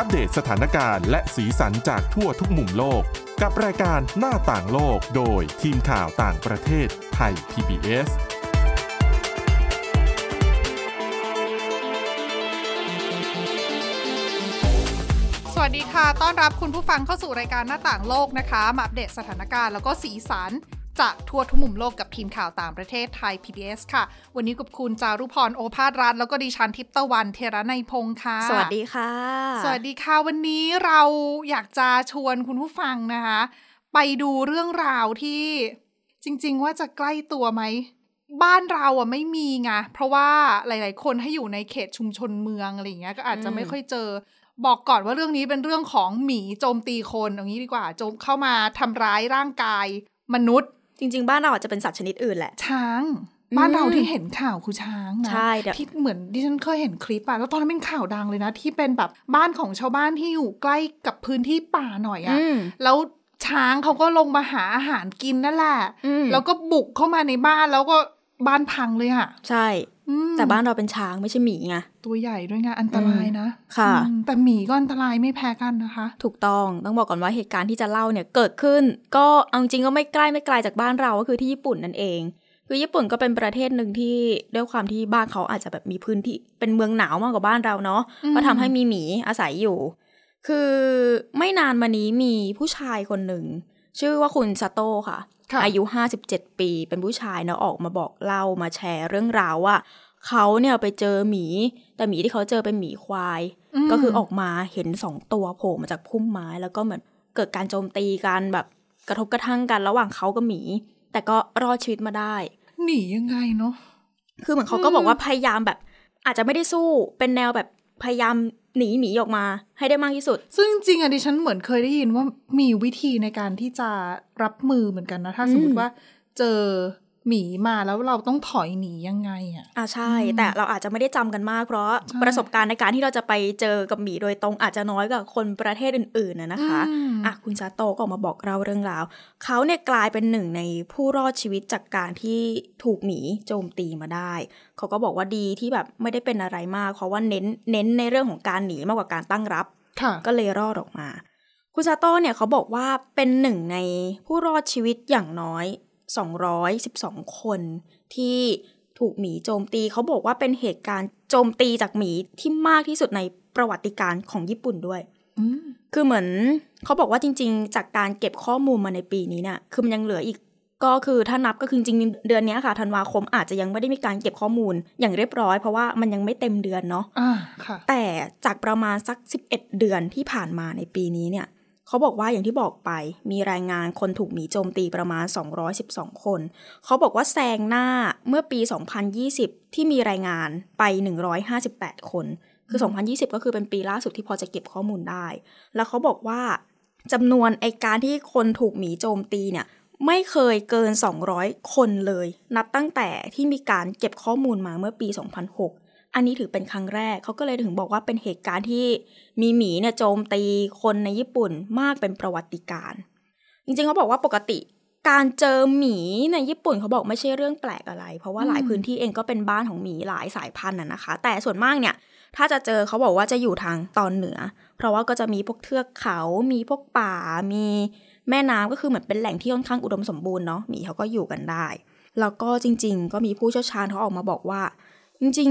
อัปเดตสถานการณ์และสีสันจากทั่วทุกมุมโลก กับรายการหน้าต่างโลกโดยทีมข่าวต่างประเทศไทย PBS สวัสดีค่ะ ต้อนรับคุณผู้ฟังเข้าสู่รายการหน้าต่างโลกนะคะ มาอัปเดตสถานการณ์แล้วก็สีสัน จากทั่วทุกมุมโลกกับทีมข่าวต่างประเทศไทย PBS ค่ะ วันนี้กับคุณจารุพรโอภาสรัฐแล้วก็ดิฉันทิพย์ตะวันเทระในยพงค์ค่ะ สวัสดีค่ะ สวัสดีค่ะ วันนี้เราอยากจะชวนคุณผู้ฟังนะคะ ไปดูเรื่องราวที่จริง ๆ ว่าจะใกล้ตัวไหมบ้านเราอะไม่มีไงเพราะว่าหลาย ๆ คนให้อยู่ในเขตชุมชนเมืองอะไรอย่างเงี้ยก็อาจจะอืมไม่ค่อยเจอ บอกก่อนว่าเรื่องนี้เป็นเรื่องของหมีโจมตีคนอย่างนี้ดีกว่าโจมเข้ามาทำร้ายร่างกายมนุษย์ จริง ๆ บ้านเราอาจจะเป็นสัตว์ชนิดอื่นแหละ ช้างอืมบ้านเราที่เห็นข่าวคือช้างนะใช่เดี๋ยวที่เหมือนดิฉันเคยเห็นคลิปอะแล้วตอนนั้นเป็นข่าวดังเลยนะ ที่เป็นแบบบ้านของชาวบ้านที่อยู่ใกล้กับพื้นที่ป่าหน่อยอะอืมแล้วช้างเขาก็ลงมาหาอาหารกินนั่นแหละอืมแล้วก็บุกเข้ามาในบ้านแล้วก็ บ้านพังเลยอะใช่อืมแต่บ้านเราเป็นช้างไม่ใใช่หมีไงตัวใหญ่ด้วยไงอันตรายนะ ค่ะอืมแต่หมีก็อันตรายไม่แพ้กันนะคะ ถูกต้องต้องบอกก่อนว่าเหตุการณ์ที่จะเล่าเนี่ยเกิดขึ้น ก็เอาจริงๆก็ไม่ใกล้ไม่ไกลจากบ้านเราก็คือที่ญี่ปุ่นนั่นเองคือญี่ปุ่นก็เป็นประเทศหนึ่งที่ด้วยความที่บ้านเขาอาจจะแบบมีพื้นที่เป็นเมืองหนาวมากกว่าบ้านเราเนาะอืมก็ทำให้มีหมีอาศัยอยู่ คือไม่นานมานี้มีผู้ชายคนหนึ่ง ชื่อว่าคุณซาโต้ค่ะค่ะ อายุ 57 ปี เป็นผู้ชายเนาะออกมาบอกเล่ามาแชร์เรื่องราวว่าเขาเนี่ยไปเจอหมี แต่หมีที่เขาเจอเป็นหมีควายมก็คือออกมาเห็นสองตัวโผล่มาจากพุ่มไม้แล้วก็เหมือนเกิดการโจมตีกันแบบกระทบกระทั่งกันระหว่างเขากับหมี แต่ก็รอดชีวิตมาได้ หนียังไงเนาะคือเหมือนเขาก็บอกว่าพยายามแบบ อาจจะไม่ได้สู้เป็นแนวแบบพยายาม หนีหมีออกมาให้ได้มากที่สุด ซึ่งจริงๆอะดิฉันเหมือนเคยได้ยินว่ามีวิธีในการที่จะรับมือเหมือนกันนะ ถ้าสมมอืติมว่าเจอ หมีมาแล้วเราต้องถอยหนียังไงอะอ่าใช่ แต่เราอาจจะไม่ได้จำกันมาก เพราะใช่ประสบการณ์ในการที่เราจะไปเจอกับหมีโดยตรงอาจจะน้อยกว่าคนประเทศอื่นๆนะนะคะอืมอะคุณซาโตะก็ออกมาบอกเราเรื่องราวเขาเนี่ยกลายเป็นหนึ่งในผู้รอดชีวิตจากการที่ถูกหมีโจมตีมาได้ เขาก็บอกว่าดีที่แบบไม่ได้เป็นอะไรมากเพราะว่าเน้นเน้นในเรื่องของการหนีมากกว่าการตั้งรับค่ะก็เลยรอดออกมาคุณซาโต้เนี่ยเขาบอกว่าเป็นหนึ่งในผู้รอดชีวิตอย่างน้อย 212 คนที่ถูกหมีโจมตี เขาบอกว่าเป็นเหตุการณ์โจมตีจากหมีที่มากที่สุดในประวัติการของญี่ปุ่นด้วยอืมคือเหมือนเขาบอกว่าจริง ๆ จากการเก็บข้อมูลมาในปีนี้เนี่ยคือมันยังเหลืออีกก็คือถ้านับก็คือจริงๆเดือนเนี้ยค่ะธันวาคมอาจจะยังไม่ได้มีการเก็บข้อมูลอย่างเรียบร้อยเพราะว่ามันยังไม่เต็มเดือนเนาะอ่าค่ะแต่จากประมาณสัก 11 เดือนที่ผ่านมาในปีนี้เนี่ย เขาบอกว่าอย่างที่บอกไปมีรายงานคนถูกหมีโจมตีประมาณ 212 คน เขาบอกว่าแซงหน้าเมื่อปี 2020 ที่มีรายงานไป 158 คน คือ 2020 ก็คือเป็นปีล่าสุดที่พอจะเก็บข้อมูลได้ แล้วเขาบอกว่าจำนวนไอการที่คนถูกหมีโจมตีเนี่ยไม่เคยเกิน 200 คนเลย นับตั้งแต่ที่มีการเก็บข้อมูลมาเมื่อปี 2006 อันนี้ถือเป็นครั้งแรกเขาก็เลยถึงบอกว่าเป็นเหตุการณ์ที่มีหมีเนี่ยโจมตีคนในญี่ปุ่นมากเป็นประวัติการ์จริงๆเขาบอกว่าปกติการเจอหมีในญี่ปุ่นเขาบอกไม่ใช่เรื่องแปลกอะไร เพราะว่าหลายพื้นที่เองก็เป็นบ้านของหมีหลายสายพันธุ์น่ะนะคะ แต่ส่วนมากเนี่ย ถ้าจะเจอเขาบอกว่าจะอยู่ทางตอนเหนือ เพราะว่าก็จะมีพวกเทือกเขา มีพวกป่า มีแม่น้ำก็คือเหมือนเป็นแหล่งที่ค่อนข้างอุดมสมบูรณ์เนาะหมีเขาก็อยู่กันได้ แล้วก็จริง ๆ ก็มีผู้เชี่ยวชาญเขาออกมาบอกว่า จริง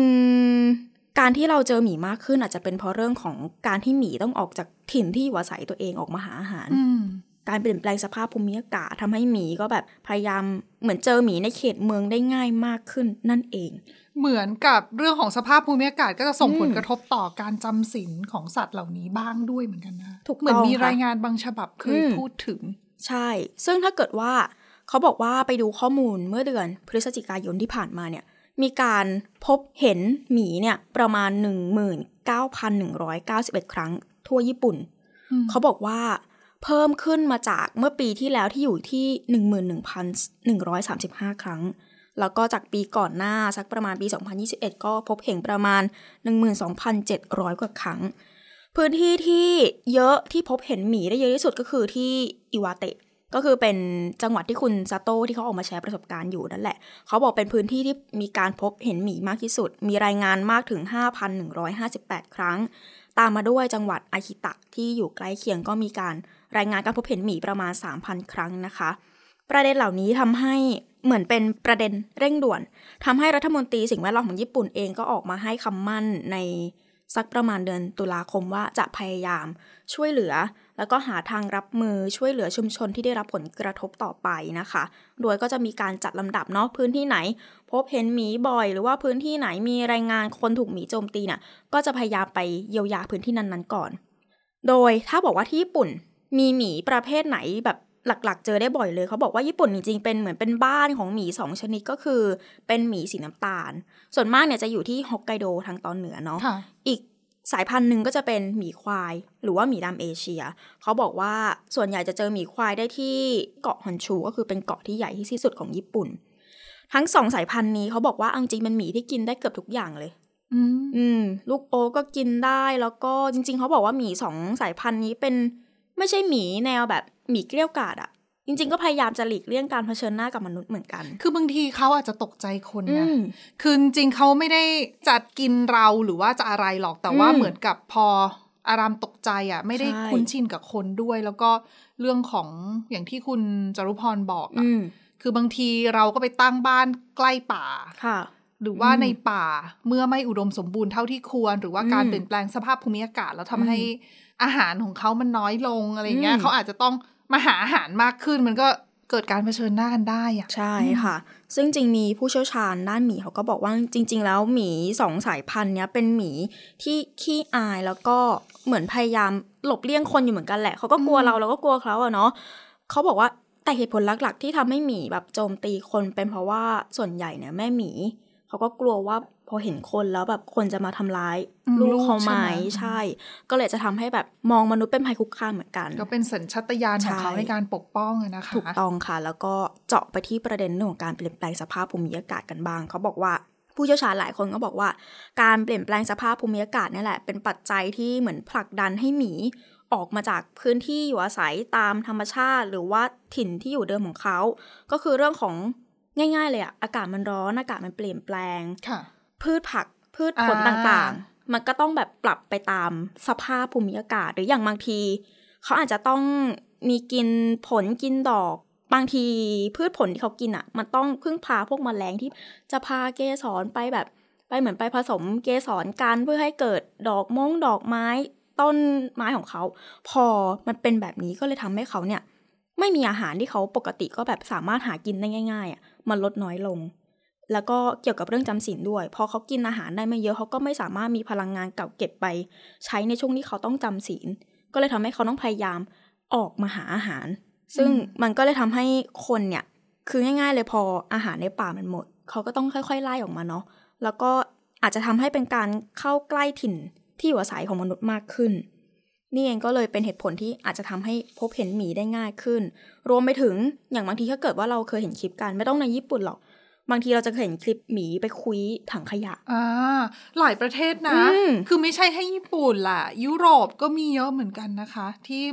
ๆ การที่เราเจอหมีมากขึ้นอาจจะเป็นเพราะเรื่องของการที่หมีต้องออกจากถิ่นที่อยู่อาศัยตัวเองออกมาหาอาหารอืมการเปลี่ยนแปลงสภาพภูมิอากาศทำให้หมีก็แบบพยายามเหมือนเจอหมีในเขตเมืองได้ง่ายมากขึ้นนั่นเอง เหมือนกับเรื่องของสภาพภูมิอากาศก็จะส่งอืมผลกระทบต่อการจำศีลของสัตว์เหล่านี้บ้างด้วยเหมือนกันนะถูกต้องเหมือนมีค่ะรายงานบางฉบับเคยอืมพูดถึง ใช่ ซึ่งถ้าเกิดว่าเขาบอกว่าไปดูข้อมูลเมื่อเดือนพฤศจิกายนที่ผ่านมาเนี่ย มีการพบเห็นหมีเนี่ยประมาณ 19,191 ครั้งทั่วญี่ปุ่นอืมเขาบอกว่าเพิ่มขึ้นมาจากเมื่อปีที่แล้วที่อยู่ที่ 11,135 ครั้ง แล้วก็จากปีก่อนหน้าสักประมาณปี 2021 ก็พบเห็นประมาณ 12,700 กว่าครั้ง พื้นที่ที่เยอะที่พบเห็นหมีได้เยอะที่สุดก็คือที่อิวาเตะ ก็คือเป็นจังหวัดที่คุณซาโต้ที่เขาออกมาแชร์ประสบการณ์อยู่นั่นแหละ เขาบอกเป็นพื้นที่ที่มีการพบเห็นหมีมากที่สุด มีรายงานมากถึง 5,158 ครั้ง ตามมาด้วยจังหวัดอาคิตะที่อยู่ใกล้เคียงก็มีการรายงานการพบเห็นหมีประมาณ 3,000 ครั้งนะคะ ประเด็นเหล่านี้ทำให้เหมือนเป็นประเด็นเร่งด่วนทำให้รัฐมนตรีสิ่งแวดล้อมของญี่ปุ่นเองก็ออกมาให้คำมั่นในสักประมาณเดือนตุลาคมว่าจะพยายามช่วยเหลือ แล้วก็หาทางรับมือช่วยเหลือชุมชนที่ได้รับผลกระทบต่อไปนะคะ โดยก็จะมีการจัดลำดับเนาะพื้นที่ไหน พบเห็นหมีบ่อย หรือว่าพื้นที่ไหนมีรายงานคนถูกหมีโจมตีเนี่ยก็จะพยายามไปเยียวยาพื้นที่นั้นๆก่อน โดยถ้าบอกว่าที่ญี่ปุ่นมีหมีประเภทไหนแบบหลักๆ เจอได้บ่อยเลย เขาบอกว่าญี่ปุ่นจริงๆ เป็นเหมือนเป็นบ้านของหมีสองชนิดก็คือ เป็นหมีสีน้ำตาล ส่วนมากเนี่ยจะอยู่ที่ฮอกไกโดทางตอนเหนือเนาะค่ะอีก สายพันธุ์หนึ่งก็จะเป็นหมีควาย หรือว่าหมีดำเอเชีย เขาบอกว่าส่วนใหญ่จะเจอหมีควายได้ที่เกาะฮอนชู ก็คือเป็นเกาะที่ใหญ่ที่สุดของญี่ปุ่น ทั้งสองสายพันธุ์นี้เขาบอกว่าเอาจริงเป็นหมีที่กินได้เกือบทุกอย่างเลยอืมอืมลูกโอ๊กก็กินได้แล้วก็จริง ๆ เขาบอกว่าหมีสองสายพันธุ์นี้เป็น ไม่ใช่หมีแนวแบบหมีเกลี้ยวกราดอะ จริง ๆ ก็พยายามจะหลีกเลี่ยงการเผชิญหน้ากับมนุษย์เหมือนกัน คือบางทีเขาอาจจะตกใจคนอืนะมคือจริงๆเขาไม่ได้จัดกินเราหรือว่าจะอะไรหรอกแต่ว่าอืมเหมือนกับพออารามตกใจอะ ไม่ได้ใช่คุ้นชินกับคนด้วย แล้วก็เรื่องของอย่างที่คุณจารุพรบอกอะอืมคือบางทีเราก็ไปตั้งบ้านใกล้ป่าค่ะ หรือว่าอืมในป่าเมื่อไม่อุดมสมบูรณ์เท่าที่ควร หรือว่าการอืมเปลี่ยนแปลงสภาพภูมิอากาศ แล้วทำอืมให้อาหารของเขามันน้อยลงอะไรเงี้ยอืมเขาอาจจะต้อง มาหาอาหารมากขึ้นมันก็เกิดการเผชิญหน้ากันได้อะใช่ค่ะ ซึ่งจริงมีผู้เชี่ยวชาญด้านหมีเขาก็บอกว่าจริง ๆ แล้วหมีสองสายพันธุ์เนี้ยเป็นหมีที่ขี้อายแล้วก็เหมือนพยายามหลบเลี่ยงคนอยู่เหมือนกันแหละเขาก็กลัวเราเราก็กลัวเขาอะเนาะเขาบอกว่าแต่เหตุผลหลัก ๆ ที่ทำให้หมีแบบโจมตีคนเป็นเพราะว่าส่วนใหญ่เนี่ยแม่หมีเขาก็กลัวว่า พอเห็นคนแล้วแบบคนจะมาทำร้ายอืมลูกลูกเขาไหมใช่ไหมใช่ ก็เลยจะทำให้แบบมองมนุษย์เป็นภัยคุกคามเหมือนกัน ก็เป็นสัญชาตญาณของเขาใช่ในการปกป้องอะนะคะถูกต้องค่ะ แล้วก็เจาะไปที่ประเด็นเรื่องของการเปลี่ยนแปลงสภาพภูมิอากาศกันบ้างเขาบอกว่าผู้เชี่ยวชาญหลายคนก็บอกว่า การเปลี่ยนแปลงสภาพภูมิอากาศนี่แหละ เป็นปัจจัยที่เหมือนผลักดันให้หมีออกมาจากพื้นที่อยู่อาศัยตามธรรมชาติ หรือว่าถิ่นที่อยู่เดิมของเขา ก็คือเรื่องของง่าย ๆ เลยอะอากาศมันร้อนอากาศมันเปลี่ยนแปลงค่ะ พืชผักพืชผลอ่าต่างๆ มันก็ต้องแบบปรับไปตามสภาพภูมิอากาศ หรืออย่างบางที เขาอาจจะต้องมีกินผลกินดอก บางทีพืชผลที่เขากินอะ มันต้องพึ่งพาพวกแมลงที่จะพาเกสรไปแบบไปเหมือนไปผสมเกสรกันเพื่อให้เกิดดอกมงดอกไม้ต้นไม้ของเขา พอมันเป็นแบบนี้ก็เลยทำให้เขาเนี่ย ไม่มีอาหารที่เขาปกติก็แบบสามารถหากินได้ง่ายๆอะมันลดน้อยลง แล้วก็เกี่ยวกับเรื่องจำศีลด้วย พอเขากินอาหารได้ไม่เยอะเขาก็ไม่สามารถมีพลังงานเก่าเก็บไป ใช้ในช่วงที่เขาต้องจำศีล ก็เลยทำให้เขาต้องพยายามออกมาหาอาหาร ซึ่งมันก็เลยทำให้คนเนี่ย คือง่าย ๆ เลยพออาหารในป่ามันหมด เขาก็ต้องค่อยๆไล่ออกมาเนาะ แล้วก็อาจจะทำให้เป็นการเข้าใกล้ถิ่นที่อยู่อาศัยของมนุษย์มากขึ้น นี่เองก็เลยเป็นเหตุผลที่อาจจะทำให้พบเห็นหมีได้ง่ายขึ้น รวมไปถึงอย่างบางทีถ้าเกิดว่าเราเคยเห็นคลิปกันไม่ต้องในญี่ปุ่นหรอก บางทีเราจะเคยเห็นคลิปหมีไปคุยถังขยะอ่าหลายประเทศนะอืมคือไม่ใช่แค่ญี่ปุ่นล่ะ ยุโรปก็มีเยอะเหมือนกันนะคะ ที่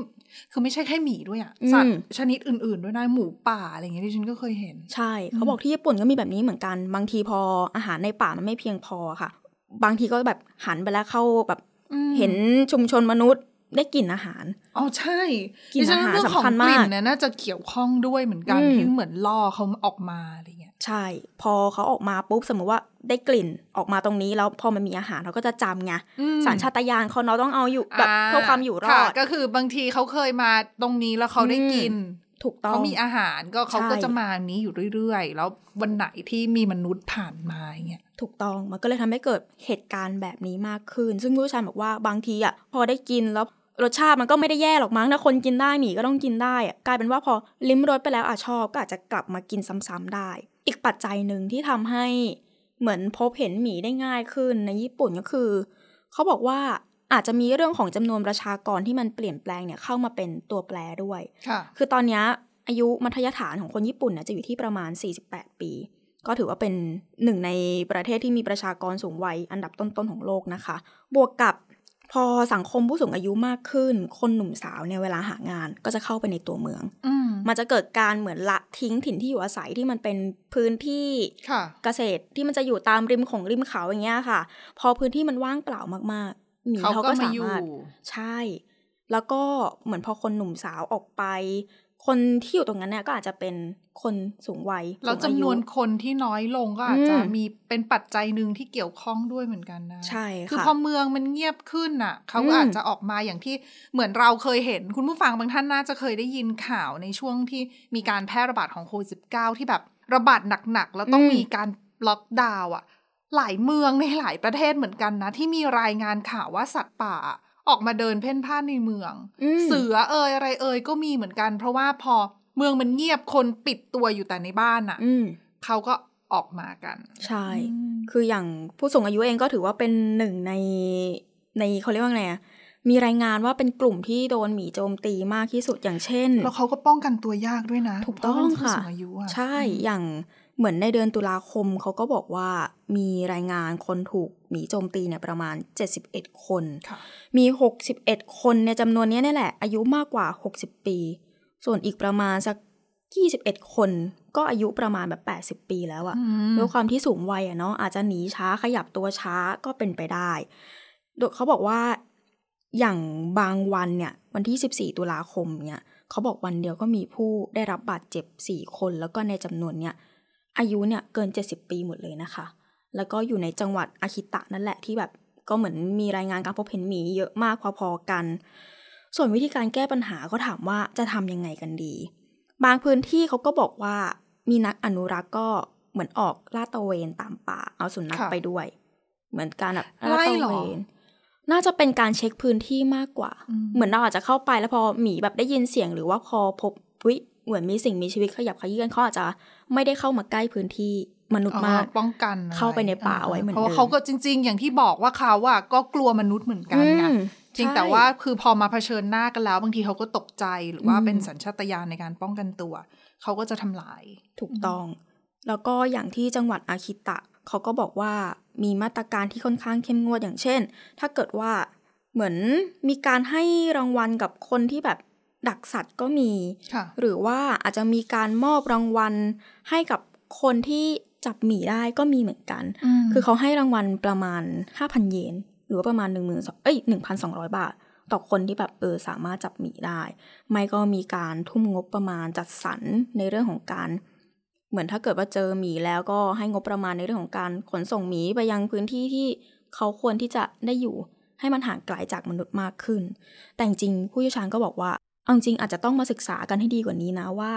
คือไม่ใช่แค่หมีด้วยอะสัตว์ชนิดอื่น ๆ ด้วยนะหมูป่าอะไรอย่างเงี้ยที่ฉันก็เคยเห็น ใช่ เขาบอกที่ญี่ปุ่นก็มีแบบนี้เหมือนกัน บางทีพออาหารในป่ามันไม่เพียงพอค่ะ บางทีก็แบบหันไปแล้วเข้าแบบอืมเห็นชุมชนมนุษย์ได้กลิ่นอาหาร อ๋อใช่กลิ่นดิฉัอาหารเรื่องของสำคัญกมากลิ่นเนี่ยน่าจะเกี่ยวข้องด้วยเหมือนกันอืมที่เหมือนล่อเขาออกมาอะไรเงี้ย ใช่ พอเขาออกมาปุ๊บสมมติว่าได้กลิ่นออกมาตรงนี้แล้วพอมันมีอาหารเขาก็จะจำไงอืมสัญชาตญาณเขาเนาะต้องเอาอยู่แบบาเพื่อความอยู่รอค่ะดก็คือบางทีเขาเคยมาตรงนี้แล้วเขาได้อืมกินถูกต้องเขามีอาหารก็เขาก็ใช่จะมาอันนี้อยู่เรื่อยๆ แล้ววันไหนที่มีมนุษย์ผ่านมาอย่างเงี้ยถูกต้องมันก็เลยทำให้เกิดเหตุการณ์แบบนี้มากขึ้น ซึ่งผู้เชี่ยวชาญบอกว่าบางทีอะพอได้กินแล้ว รสชาติมันก็ไม่ได้แย่หรอกมั้งถ้าคนกินได้หมีก็ต้องกินได้อะกลายเป็นว่าพอลิ้มรสไปแล้วอาจชอบก็อาจจะกลับมากินซ้ำๆได้ อีกปัจจัยหนึ่งที่ทำให้เหมือนพบเห็นหมีได้ง่ายขึ้นในญี่ปุ่นก็คือ เขาบอกว่าอาจจะมีเรื่องของจำนวนประชากรที่มันเปลี่ยนแปลงเนี่ยเข้ามาเป็นตัวแปรด้วยค่ะคือตอนเนี้ยอายุมัธยฐานของคนญี่ปุ่นเนี่ยจะอยู่ที่ประมาณ 48 ปี ก็ถือว่าเป็นหนึ่งในประเทศที่มีประชากรสูงวัยอันดับต้นๆของโลกนะคะ บวกกับ พอสังคมผู้สูงอายุมากขึ้น คนหนุ่มสาวเนี่ยเวลาหางานก็จะเข้าไปในตัวเมืองอืมมันจะเกิดการเหมือนละทิ้งถิ่นที่อยู่อาศัยที่มันเป็นพื้นที่ค่ะเกษตรที่มันจะอยู่ตามริมของริมเขาอย่างเงี้ยค่ะ พอพื้นที่มันว่างเปล่ามากๆหมีเขาเขาก็ก็มาสาอยู่มารถใช่ แล้วก็เหมือนพอคนหนุ่มสาวออกไป คนที่อยู่ตรงนั้นเนี่ยก็อาจจะเป็นคนสูงวัยแล้วสูงอายุจำนวนคนที่น้อยลงก็อาจจะอืมมีเป็นปัจจัยหนึ่งที่เกี่ยวข้องด้วยเหมือนกันนะ ใช่คือค่ะพอเมืองมันเงียบขึ้นน่ะ เขาก็อืมอาจจะออกมาอย่างที่เหมือนเราเคยเห็น คุณผู้ฟังบางท่านน่าจะเคยได้ยินข่าวในช่วงที่มีการแพร่ระบาดของโควิดสิที่แบบระบาดหนักๆ แล้วต้องมีการล็อกดาวน์อะ หลายเมืองในหลายประเทศเหมือนกันนะ ที่มีรายงานข่าวว่าสัตว์ป่า ออกมาเดินเพ่นพ่านในเมืองอืมเสือเอยอะไรเอยก็มีเหมือนกัน เพราะว่าพอเมืองมันเงียบคนปิดตัวอยู่แต่ในบ้านอะอืมเขาก็ออกมากัน ใช่ คืออย่างผู้สูงอายุเองก็ถือว่าเป็นหนึ่งในในเขาเรียกว่าไงอะมีรายงานว่าเป็นกลุ่มที่โดนหมีโจมตีมากที่สุดอย่างเช่น แล้วเขาก็ป้องกันตัวยากด้วยนะ ถูกต้องเพราว่าเป็นผู้ค่ะสูงอายุอะใช่ อย่าง เหมือนในเดือนตุลาคมเขาก็บอกว่ามีรายงานคนถูกหมีโจมตีเนี่ยประมาณ 71 คนค่ะมี 61 คนในจำนวนเนี้ยนี่แหละ อายุมากกว่า 60 ปี ส่วนอีกประมาณสัก 21 คนก็อายุประมาณแบบ 80 ปีแล้วอะอืมด้วยความที่สูงวัยอะเนาะอาจจะหนีช้าขยับตัวช้าก็เป็นไปได้โดยเขาบอกว่าอย่างบางวันเนี่ยวันที่ 14 ตุลาคมเนี่ยเขาบอกวันเดียวก็มีผู้ได้รับบาดเจ็บ 4 คนแล้วก็ในจำนวนเนี่ย อายุเนี่ยเกิน 70 ปีหมดเลยนะคะ แล้วก็อยู่ในจังหวัดอาคิตะนั่นแหละที่แบบก็เหมือนมีรายงานการพบเห็นหมีเยอะมากพอๆกัน ส่วนวิธีการแก้ปัญหาก็ถามว่าจะทำยังไงกันดี บางพื้นที่เขาก็บอกว่ามีนักอนุรักษ์ก็เหมือนออกลาดตระเวนตามป่า เอาสุนัขค่ะไปด้วย เหมือนการแบบไล่ลาดตเหรระอเวนน่าจะเป็นการเช็คพื้นที่มากกว่าอืมเหมือนเราอาจจะเข้าไปแล้วพอหมีแบบได้ยินเสียงหรือว่าพอพบวิ เหมือนมีสิ่งมีชีวิตขยับขยื่นเขาอาจจะไม่ได้เข้ามาใกล้พื้นที่มนุษย์มากอ๋อป้องกันอะไรเข้าไปในป่าไว้เหมือนเพราะว่าเดิมเขาก็จริง ๆ อย่างที่บอกว่าเขาอะก็กลัวมนุษย์เหมือนกันไงอืมจริงใช่แต่ว่าคือพอมาเผชิญหน้ากันแล้ว บางทีเขาก็ตกใจหรือว่าอืมเป็นสัญชาตญาณในการป้องกันตัว เขาก็จะทำลาย ถูกต้อง แล้วก็อย่างที่จังหวัดอาคิตะ เขาก็บอกว่ามีมาตรการที่ค่อนข้างเข้มงวดอย่างเช่น ถ้าเกิดว่าเหมือนมีการให้รางวัลกับคนที่แบบ ดักสัตว์ก็มีค่ะหรือว่าอาจจะมีการมอบรางวัลให้กับคนที่จับหมีได้ก็มีเหมือนกัน คือเขาให้รางวัลประมาณ 5,000 เยน หรือว่าประมาณ1 2 0 0 0เอ้ย1,200 บาท ต่อคนที่แบบเออสามารถจับหมีได้ ไม่ก็มีการทุ่มงบประมาณจัดสรรในเรื่องของการ เหมือนถ้าเกิดว่าเจอหมีแล้วก็ให้งบประมาณในเรื่องของการขนส่งหมีไปยังพื้นที่ที่เขาควรที่จะได้อยู่ให้มันห่างไกลจากมนุษย์มากขึ้น แต่จริงๆผู้เชี่ยวชาญก็บอกว่า เอาจริงอาจจะต้องมาศึกษากันให้ดีกว่านี้นะว่า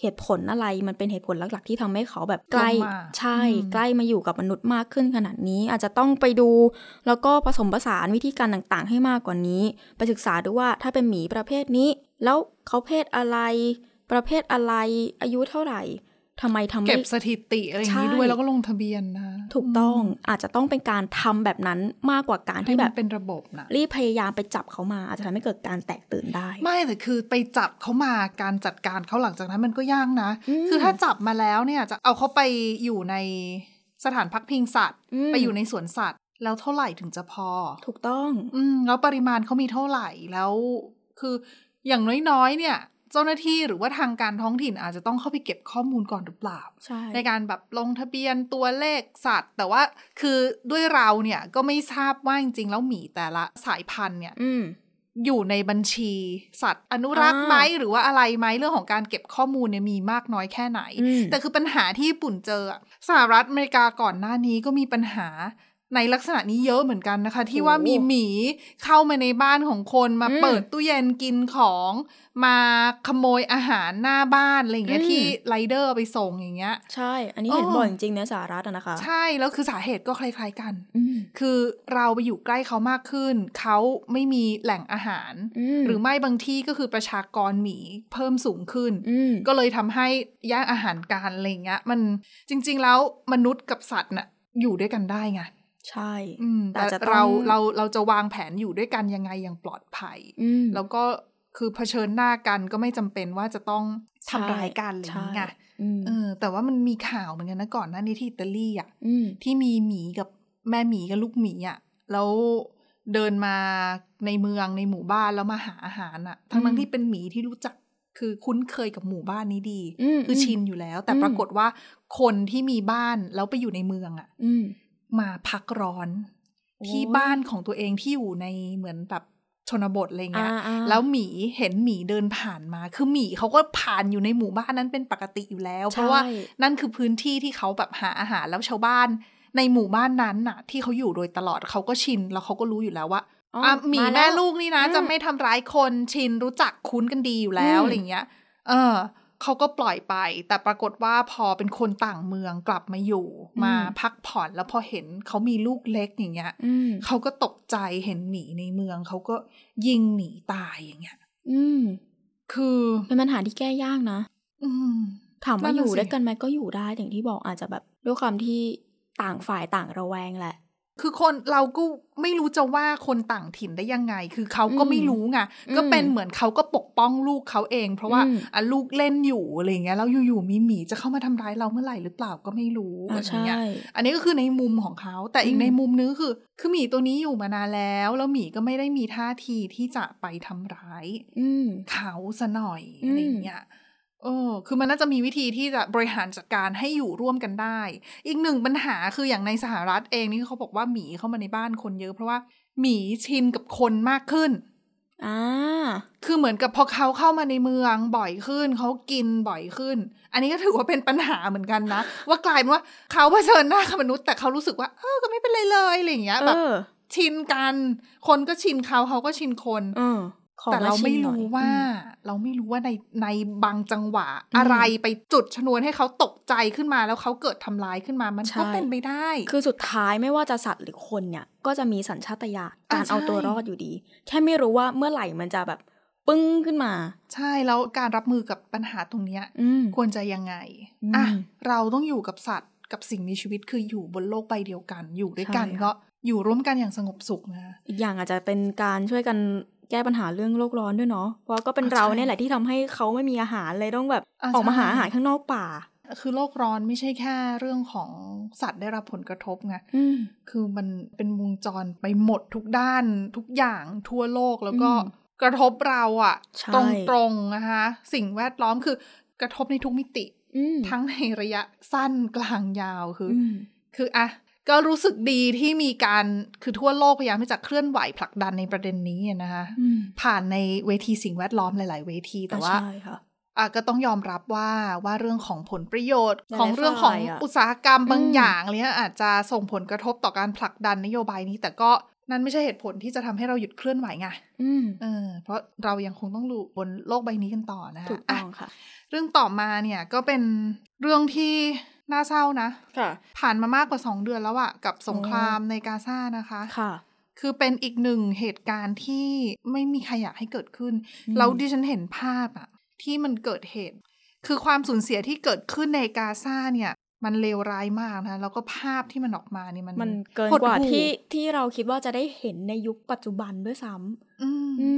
เหตุผลอะไรมันเป็นเหตุผลหลัก ๆ ที่ทำให้เขาแบบใกล้ลงมาใช่อืมใกล้มาอยู่กับมนุษย์มากขึ้นขนาดนี้ อาจจะต้องไปดู แล้วก็ผสมผสานวิธีการต่างๆ ให้มากกว่านี้ ไปศึกษาดูว่าถ้าเป็นหมีประเภทนี้ แล้วเขาเพศอะไร ประเภทอะไรอายุเท่าไหร่ ทำไมทำเก็ไม่บสถิติอะไรอย่างนี้ใช่ด้วยแล้วก็ลงทะเบียนนะ ถูกต้องอาจจะต้องเป็นการทำแบบนั้นมากกว่าการให้ที่แบแบบบเป็นระบบนะรีบพยายามไปจับเขามา อาจจะทำให้เกิดการแตกตื่นได้ ไม่แต่คือไปจับเขามาการจัดการเขาหลังจากนั้นมันก็ยากนะอืมคือถ้าจับมาแล้วเนี่ยจะเอาเขาไปอยู่ในสถานพักพิงสัตว์อืมไปอยู่ในสวนสัตว์ แล้วเท่าไหร่ถึงจะพอ ถูกต้อง อืมแล้วปริมาณเขามีเท่าไหร่แล้ว คืออย่างน้อยๆเนี่ย เจ้าหน้าที่หรือว่าทางการท้องถิ่นอาจจะต้องเข้าไปเก็บข้อมูลก่อนหรือเปล่าใช่ในการแบบลงทะเบียนตัวเลขสัตว์ แต่ว่าคือด้วยเราเนี่ยก็ไม่ทราบว่าจริงๆแล้วหมีแต่ละสายพันธุ์เนี่ยอืมอยู่ในบัญชีสัตว์อนุรักษ์อ่าไหมหรือว่าอะไรไหมเรื่องของการเก็บข้อมูลเนี่ยมีมากน้อยแค่ไหนอืมแต่คือปัญหาที่ญี่ปุ่นเจออะสหรัฐอเมริกาก่อนหน้านี้ก็มีปัญหา ในลักษณะนี้เยอะเหมือนกันนะคะ ที่ว่ามีหมีเข้ามาในบ้านของคนมาอืมเปิดตู้เย็นกินของ มาขโมยอาหารหน้าบ้านอะไรอย่างเงี้ยอืมที่ไรเดอร์เอาไปส่งอย่างเงี้ย ใช่ อันนี้เห็นอ๋อบ่อยจริงๆในสหรัฐอะนะคะ ใช่แล้วคือสาเหตุก็คล้าย ๆกันอืมคือเราไปอยู่ใกล้เขามากขึ้น เขาไม่มีแหล่งอาหารมหรือไม่บางที่ก็คือประชากรหมีเพิ่มสูงขึ้นอืมก็เลยทำให้แย่งอาหารการอะไรเงี้ย มันจริง ๆ แล้วมนุษย์กับสัตว์น่ะอยู่ด้วยกันได้ไง ใช่อืมแต่แต่จะต้องเราเราเราจะวางแผนอยู่ด้วยกันยังไงอย่างปลอดภัยอืมแล้วก็คือเผชิญหน้ากันก็ไม่จำเป็นว่าจะต้องทำร้ายกันอะไรอย่างเงี้ยใช่อืมเออ แต่ว่ามันมีข่าวเหมือนกันนะก่อนหน้านี้ที่อิตาลีอะอืมที่มีหมีกับแม่หมีกับลูกหมีอะแล้วเดินมาในเมืองในหมู่บ้านแล้วมาหาอาหารอะ ทั้งทั้งที่เป็นหมีที่รู้จักคือคุ้นเคยกับหมู่บ้านนี้ดีอืมคือชินอยู่แล้ว แต่อืมปรากฏว่าคนที่มีบ้านแล้วไปอยู่ในเมืองอะอื มมาพักร้อน ที่บ้านของตัวเองที่อยู่ในเหมือนแบบชนบทอะไรเงี้ยอ่าอ่าแล้วหมีเห็นหมีเดินผ่านมา คือหมีเขาก็ผ่านอยู่ในหมู่บ้านนั้นเป็นปกติอยู่แล้ว เพราะว่าใช่นั่นคือพื้นที่ที่เขาแบบหาอาหารแล้วชาวบ้าน ในหมู่บ้านนั้นน่ะ ที่เขาอยู่โดยตลอดเขาก็ชินแล้วเขาก็รู้อยู่แล้วว่าอ๋ออะหมีาล้วแม่ลูกนี่นะอืมจะไม่ทำร้ายคนชินรู้จักคุ้นกันดีอยู่แล้วอืมอะไรเงี้ย เออ เขาก็ปล่อยไป แต่ปรากฏว่าพอเป็นคนต่างเมืองกลับมาอยู่ มาพักผ่อนแล้วพอเห็นเขามีลูกเล็กอย่างเงี้ยอืมเขาก็ตกใจเห็นหมีในเมือง เขาก็ยิงหมีตายอย่างเงี้ย อืม คือเป็นปัญหาที่แก้ยากนะ อืมถามว่านั่นอน่ะยู่สิด้วยกันไหมก็อยู่ได้อย่างที่บอกอาจจะแบบด้วยความที่ต่างฝ่ายต่างระแวงแหละ คือคนเราก็ไม่รู้จะว่าคนต่างถิ่นได้ยังไง คือเขาก็อืมไม่รู้ไงอืมก็เป็นเหมือนเขาก็ปกป้องลูกเขาเอง เพราะว่าอืมอะลูกเล่นอยู่อะไรเงี้ยแล้วอยู่ๆมีหมีจะเข้ามาทำร้ายเราเมื่อไหร่หรือเปล่าก็ไม่รู้อ่าอะไรใช่เงี้ยอันนี้ก็คือในมุมของเขา แต่อีอืกมในมุมนึงคือ คือหมีตัวนี้อยู่มานานแล้ว แล้วหมีก็ไม่ได้มีท่าทีที่จะไปทำร้ายอืมเขาซะหน่อยอืมอะไรเงี้ย เออคือมันน่าจะมีวิธีที่จะบริหารจัดการให้อยู่ร่วมกันได้ อีกหนึ่งปัญหาคืออย่างในสหรัฐเองนี่เขาบอกว่าหมีเข้ามาในบ้านคนเยอะ เพราะว่าหมีชินกับคนมากขึ้นอ่าคือเหมือนกับพอเขาเข้ามาในเมืองบ่อยขึ้นเขากินบ่อยขึ้น อันนี้ก็ถือว่าเป็นปัญหาเหมือนกันนะ ว่ากลายเป็นว่าเขาเผชิญหน้ากับมนุษย์แต่เขารู้สึกว่าเออก็ไม่เป็นไรเลยอะไรอย่างเงี้ยเอแบบอชินกัน คนก็ชินเขาเขาก็ชินคนเออขอ แต่เราไม่ชิหน่รู้อยว่าอืมเราไม่รู้ว่าในในบางจังหวะอืมอะไรไปจุดชนวนให้เขาตกใจขึ้นมาแล้วเขาเกิดทำร้ายขึ้นมามันใช่ก็เป็นไปได้ คือสุดท้ายไม่ว่าจะสัตว์หรือคนเนี่ย ก็จะมีสัญชาตญาณอ่าการเอาใช่ตัวรอดอยู่ดี แค่ไม่รู้ว่าเมื่อไหร่มันจะแบบปึ้งขึ้นมา ใช่แล้วการรับมือกับปัญหาตรงเนี้ยอืมควรจะยังไงอืมอะเราต้องอยู่กับสัตว์กับสิ่งมีชีวิตคืออยู่บนโลกใบเดียวกัน อยู่ด้วยกันใช่ค่ะก็อยู่ร่วมกันอย่างสงบสุขนะอีกอย่างอาจจะเป็นการช่วยกัน แก้ปัญหาเรื่องโลกร้อนด้วยเนาะเพราะก็เป็นอ่าเราใช่เนี่ยแหละที่ทำให้เขาไม่มีอาหารเลยต้องแบบอ่าออกมาใช่หาอาหารข้างนอกป่า คือโลกร้อนไม่ใช่แค่เรื่องของสัตว์ได้รับผลกระทบไงอืมคือมันเป็นวงจรไปหมดทุกด้านทุกอย่างทั่วโลกแล้วก็อืมกระทบเราอะใช่ตรงๆนะคะสิ่งแวดล้อมคือกระทบในทุกมิติอืมทั้งในระยะสั้นกลางยาวคือออืมคืออะ ก็รู้สึกดีที่มีการคือทั่วโลกพยายามที่จะเคลื่อนไหวผลักดันในประเด็นนี้นะคะอืมผ่านในเวทีสิ่งแวดล้อมหลาย ๆ เวทีแต่ว่าใช่ค่ะอะก็ต้องยอมรับว่าว่าเรื่องของผลประโยชน์หลายๆของเรื่องของฝ่ายอะอุตสาหกรรมบางอืมอย่างเนี้ยอาจจะส่งผลกระทบต่อการผลักดันนโยบายนี้ แต่ก็นั่นไม่ใช่เหตุผลที่จะทำให้เราหยุดเคลื่อนไหวไงอืมเออ เพราะเรายังคงต้องอยู่บนโลกใบนี้กันต่อนะคะถูกต้องอะค่ะ เรื่องต่อมาเนี่ยก็เป็นเรื่องที่ น่าเศร้านะค่ะ ผ่านมามากกว่าสองเดือนแล้วอะกับสงครามในกาซานะคะค่ะ คือเป็นอีกหนึ่งเหตุการณ์ที่ไม่มีใครอยากให้เกิดขึ้นอืมแล้วดิฉันเห็นภาพอะที่มันเกิดเหตุ คือความสูญเสียที่เกิดขึ้นในกาซาเนี่ยมันเลวร้ายมากนะแล้วก็ภาพที่มันออกมานี่มันมันเกินหดกว่าหู่ที่ที่เราคิดว่าจะได้เห็นในยุคปัจจุบันด้วยซ้ำอืมอืม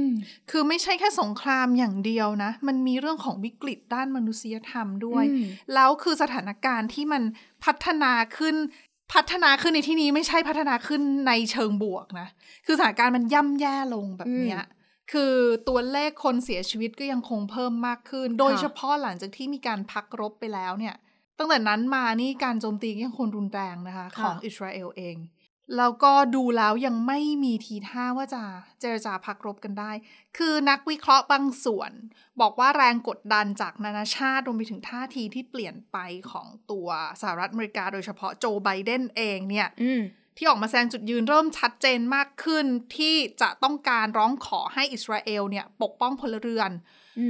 คือไม่ใช่แค่สงครามอย่างเดียวนะ มันมีเรื่องของวิกฤตด้านมนุษยธรรมด้วยอืมแล้วคือสถานการณ์ที่มันพัฒนาขึ้นพัฒนาขึ้นในที่นี้ไม่ใช่พัฒนาขึ้นในเชิงบวกนะ คือสถานการณ์มันย่ำแย่ลงแบบเนี้ยคือตัวเลขคนเสียชีวิตก็ยังคงเพิ่มมากขึ้น โดยเฉพาะหลังจากที่มีการพักรบไปแล้วเนี่ย ตั้งแต่นั้นมานี่การโจมตีก็ยังคงรุนแรงนะคะค่ะของอิสราเอลเอง แล้วก็ดูแล้วยังไม่มีทีท่าว่าจะเจรจาพักรบกันได้ คือนักวิเคราะห์บางส่วน บอกว่าแรงกดดันจากนานาชาติรวมไปถึงท่าทีที่เปลี่ยนไปของตัวสหรัฐอเมริกา โดยเฉพาะโจไบเดนเองเนี่ยที่ออกมาแสดงจุดยืนเริ่มชัดเจนมากขึ้นที่จะต้องการร้องขอให้อิสราเอลเนี่ย ปกป้องพลเรือนอื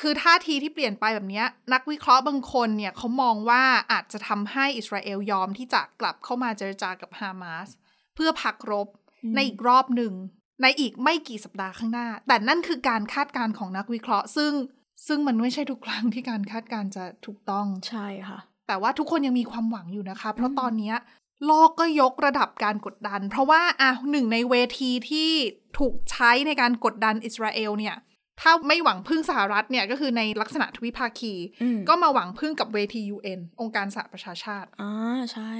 คือท่าทีที่เปลี่ยนไปแบบเนี้ยนักวิเคราะห์บางคนเนี่ยเขามองว่าอาจจะทำให้อิสราเอลยอมที่จะกลับเข้ามาเจรจากับฮามาสเพื่อพักรบอืมในอีกรอบหนึ่ง ในอีกไม่กี่สัปดาห์ข้างหน้า แต่นั่นคือการคาดการณ์ของนักวิเคราะห์ ซึ่งซึ่งมันไม่ใช่ทุกครั้งที่การคาดการณ์จะถูกต้องใช่ค่ะ แต่ว่าทุกคนยังมีความหวังอยู่นะคะ เพราะตอนเนี้ยโลกก็ยกระดับการกดดัน เพราะว่าอะหนึ่งในเวทีที่ถูกใช้ในการกดดันอิสราเอลเนี่ย ถ้าไม่หวังพึ่งสหรัฐเนี่ยก็คือในลักษณะทวิภาคีอืมก็มาหวังพึ่งกับเวที UN องค์การสหประชาชาติ อ่าใช่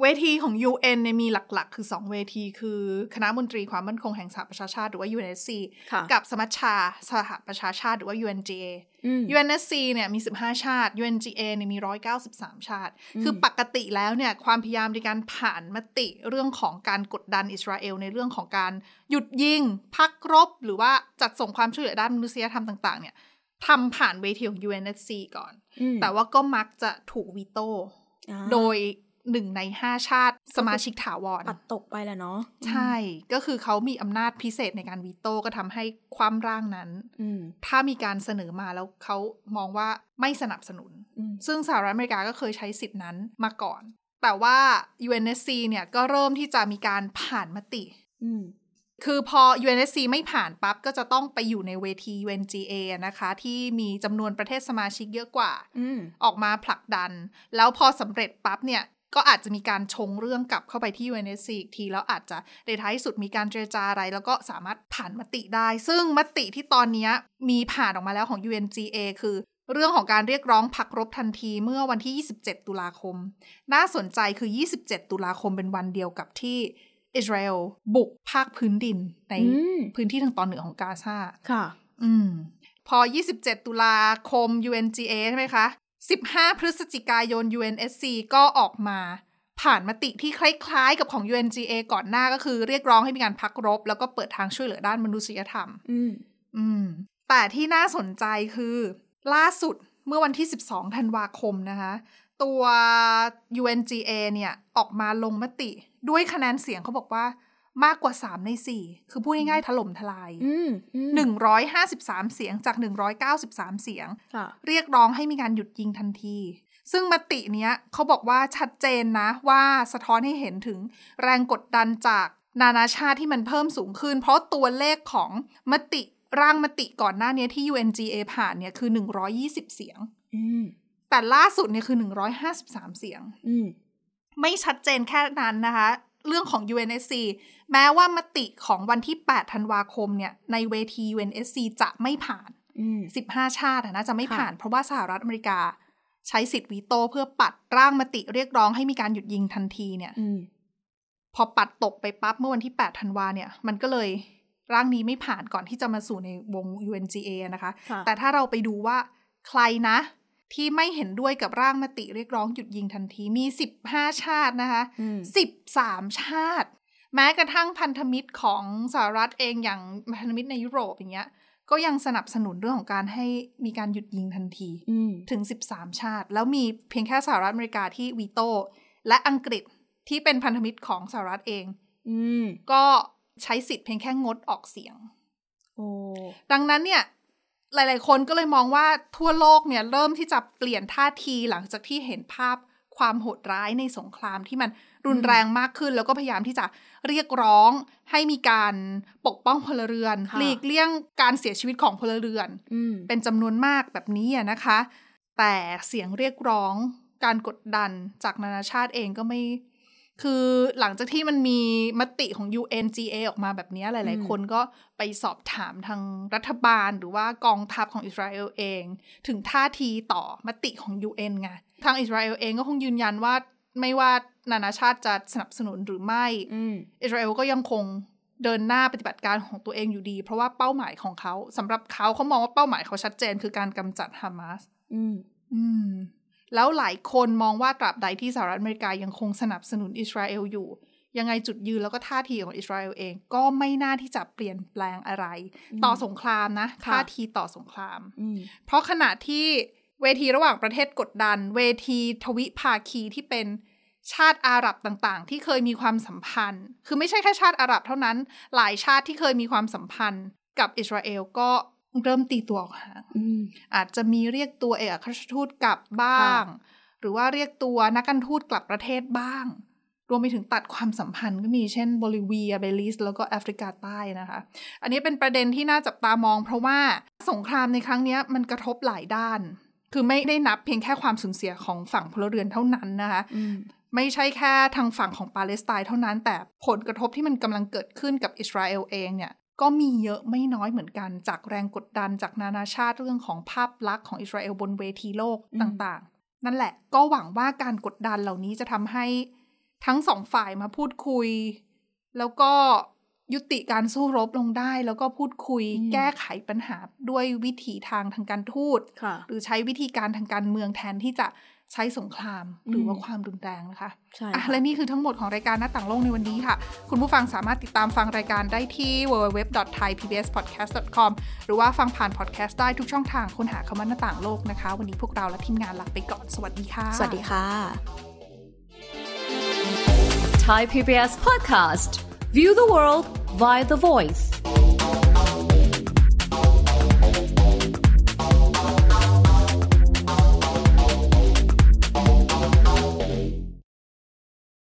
เวทีของ UN เนี่ยมีหลักๆ คือ 2 เวทีคือคณะมนตรีความมั่นคงแห่งสหประชาชาติหรือว่า UNSC ค่ะกับสมัชชาสหประชาชาติหรือว่า UNGA อืม UNSC เนี่ยมี 15 ชาติ UNGA เนี่ยมี 193 ชาติ คือปกติแล้วเนี่ยความพยายามในการผ่านมติเรื่องของการกดดันอิสราเอลในเรื่องของการหยุดยิง พักรบ หรือว่าจัดส่งความช่วยเหลือด้านมนุษยธรรมต่างๆเนี่ยทำผ่านเวทีของ UNSC ก่อนอืมแต่ว่าก็มักจะถูกวีโต้อ่าโดย หนึ่งในห้าชาติสมาชิกถาวรปัดตกไปแหละเนาะใช่ก็คือเขามีอำนาจพิเศษในการวีโต้ก็ทำให้ความร่างนั้นอืมถ้ามีการเสนอมาแล้วเขามองว่าไม่สนับสนุนอืมซึ่งสหรัฐอเมริกาก็เคยใช้สิทธินั้นมาก่อน แต่ว่า UNSC เนี่ยก็เริ่มที่จะมีการผ่านมติอืมคือพอ UNSC ไม่ผ่านปั๊บ ก็จะต้องไปอยู่ในเวที UNGA นะคะ ที่มีจำนวนประเทศสมาชิกเยอะกว่าอืมออกมาผลักดัน แล้วพอสำเร็จปั๊บเนี่ย ก็อาจจะมีการชงเรื่องกลับเข้าไปที่ UNSC อีกที แล้วอาจจะในท้ายสุดมีการเจรจาอะไร แล้วก็สามารถผ่านมติได้ ซึ่งมติที่ตอนเนี้ยมีผ่านออกมาแล้วของ UNGA คือเรื่องของการเรียกร้องพักรบทันทีเมื่อวันที่ 27 ตุลาคม น่าสนใจคือ 27 ตุลาคมเป็นวันเดียวกับที่อิสราเอลบุกภาคพื้นดินในอืมพื้นที่ทางตอนเหนือของกาซาค่ะ อืม พอ 27 ตุลาคม UNGA ใช่ไหมคะ 15 พฤศจิกายน UNSC ก็ออกมา ผ่านมติที่คล้ายๆ กับของ UNGA ก่อนหน้าก็คือเรียกร้องให้มีการพักรบ แล้วก็เปิดทางช่วยเหลือด้านมนุษยธรรม อืมอืม แต่ที่น่าสนใจคือ ล่าสุดเมื่อวันที่ 12 ธันวาคมนะคะ ตัว UNGA เนี่ย ออกมาลงมติด้วยคะแนนเสียงเขาบอกว่า มากกว่า 3 ใน 4 คือพูดง่ายๆถล่มทลายอืมอืม153 เสียงจาก 193 เสียงค่ะเรียกร้องให้มีการหยุดยิงทันที ซึ่งมติเนี้ยเขาบอกว่าชัดเจนนะว่าสะท้อนให้เห็นถึงแรงกดดันจากนานาชาติที่มันเพิ่มสูงขึ้น เพราะตัวเลขของมติร่างมติก่อนหน้านี้ที่ UNGA ผ่านเนี่ยคือ 120 เสียงอืมแต่ล่าสุดเนี่ยคือ 153 เสียงอืมไม่ชัดเจนแค่นั้นนะคะ เรื่องของ UNSC แม้ว่ามติของวันที่ 8 ธันวาคมเนี่ย ในเวที UNSC จะไม่ผ่านอืม15 ชาติอะนะจะไม่ค่ะผ่าน เพราะว่าสหรัฐอเมริกา ใช้สิทธิ์วีโต้เพื่อปัดร่างมติเรียกร้องให้มีการหยุดยิงทันทีเนี่ยอืมพอปัดตกไปปั๊บเมื่อวันที่ 8 ธันวาเนี่ย มันก็เลยร่างนี้ไม่ผ่านก่อนที่จะมาสู่ในวง UNGA นะคะค่ะแต่ถ้าเราไปดูว่าใครนะ ที่ไม่เห็นด้วยกับร่างมติเรียกร้องหยุดยิงทันทีมี 15 ชาตินะคะอืม13 ชาติ แม้กระทั่งพันธมิตรของสหรัฐเองอย่างพันธมิตรในยุโรปอย่างเงี้ย ก็ยังสนับสนุนเรื่องของการให้มีการหยุดยิงทันทีอืมถึง 13 ชาติ แล้วมีเพียงแค่สหรัฐอเมริกาที่วีโต้และอังกฤษที่เป็นพันธมิตรของสหรัฐเองอืมก็ใช้สิทธิ์เพียงแค่งดออกเสียงโอ้ดังนั้นเนี่ย หลาย ๆ คนก็เลยมองว่าทั่วโลกเนี่ยเริ่มที่จะเปลี่ยนท่าทีหลังจากที่เห็นภาพความโหดร้ายในสงครามที่มันรุนแรงมากขึ้น แล้วก็พยายามที่จะเรียกร้องให้มีการปกป้องพลเรือนค่ะหลีกเลี่ยงการเสียชีวิตของพลเรือนอืมเป็นจำนวนมากแบบนี้อะนะคะ แต่เสียงเรียกร้องการกดดันจากนานาชาติเองก็ไม่ คือหลังจากที่มันมีมติของ UNGA ออกมาแบบนี้หลาย ๆ คนก็ไปสอบถามทางรัฐบาลหรือว่ากองทัพของอิสราเอลเอง ถึงท่าทีต่อมติของ UN ไงทางอิสราเอลเองก็คงยืนยันว่าไม่ว่านานาชาติจะสนับสนุนหรือไม่อืมอิสราเอลก็ยังคงเดินหน้าปฏิบัติการของตัวเองอยู่ดี เพราะว่าเป้าหมายของเขาสำหรับเขาเขามองว่าเป้าหมายเขาชัดเจน คือการกำจัดฮามาสอืมอืม แล้วหลายคนมองว่าตราบใดที่สหรัฐอเมริกายังคงสนับสนุนอิสราเอลอยู่ ยังไงจุดยืนแล้วก็ท่าทีของอิสราเอลเอง ก็ไม่น่าที่จะเปลี่ยนแปลงอะไร ต่อสงครามนะค่ะท่าทีต่อสงครามอืมเพราะขณะที่เวทีระหว่างประเทศกดดัน เวทีทวิภาคีที่เป็นชาติอาหรับต่างๆ ที่เคยมีความสัมพันธ์ คือไม่ใช่แค่ชาติอาหรับเท่านั้น หลายชาติที่เคยมีความสัมพันธ์กับอิสราเอลก็ เริ่มตีตัวออกห่างอืมอาจจะมีเรียกตัวเอกอัครราชทูตกลับบ้าง หรือว่าเรียกตัวนักการทูตกลับประเทศบ้าง รวมไปถึงตัดความสัมพันธ์ก็มีเช่นโบลิเวียเบลิส แล้วก็แอฟริกาใต้นะคะ อันนี้เป็นประเด็นที่น่าจับตามอง เพราะว่าสงครามในครั้งเนี้ยมันกระทบหลายด้าน คือไม่ได้นับเพียงแค่ความสูญเสียของฝั่งพลเรือนเท่านั้นนะคะอืมไม่ใช่แค่ทางฝั่งของปาเลสไตน์เท่านั้น แต่ผลกระทบที่มันกำลังเกิดขึ้นกับอิสราเอลเองเนี่ย ก็มีเยอะไม่น้อยเหมือนกันจากแรงกดดันจากนานาชาติเรื่องของภาพลักษณ์ของอิสราเอลบนเวทีโลกอืมต่างๆ นั่นแหละ ก็หวังว่าการกดดันเหล่านี้จะทำให้ทั้งสองฝ่ายมาพูดคุย แล้วก็ยุติการสู้รบลงได้ แล้วก็พูดคุยอืมแก้ไขปัญหาด้วยวิถีทางทางการทูตค่ะหรือใช้วิธีการทางการเมืองแทนที่จะ ใช้สงครามหรือว่าอืมความรุนแรงนะคะใช่อะค่ะและนี่คือทั้งหมดของรายการหน้าต่างโลกในวันนี้ค่ะ คุณผู้ฟังสามารถติดตามฟังรายการได้ที่ www.thaipbspodcast.com หรือว่าฟังผ่านพอดแคสต์ได้ทุกช่องทางค้นหาคำว่าหน้าต่างโลกนะคะ วันนี้พวกเราและทีมงานลาไปก่อน สวัสดีค่ะ สวัสดีค่ะ Thai PBS podcast. View the world via the voice.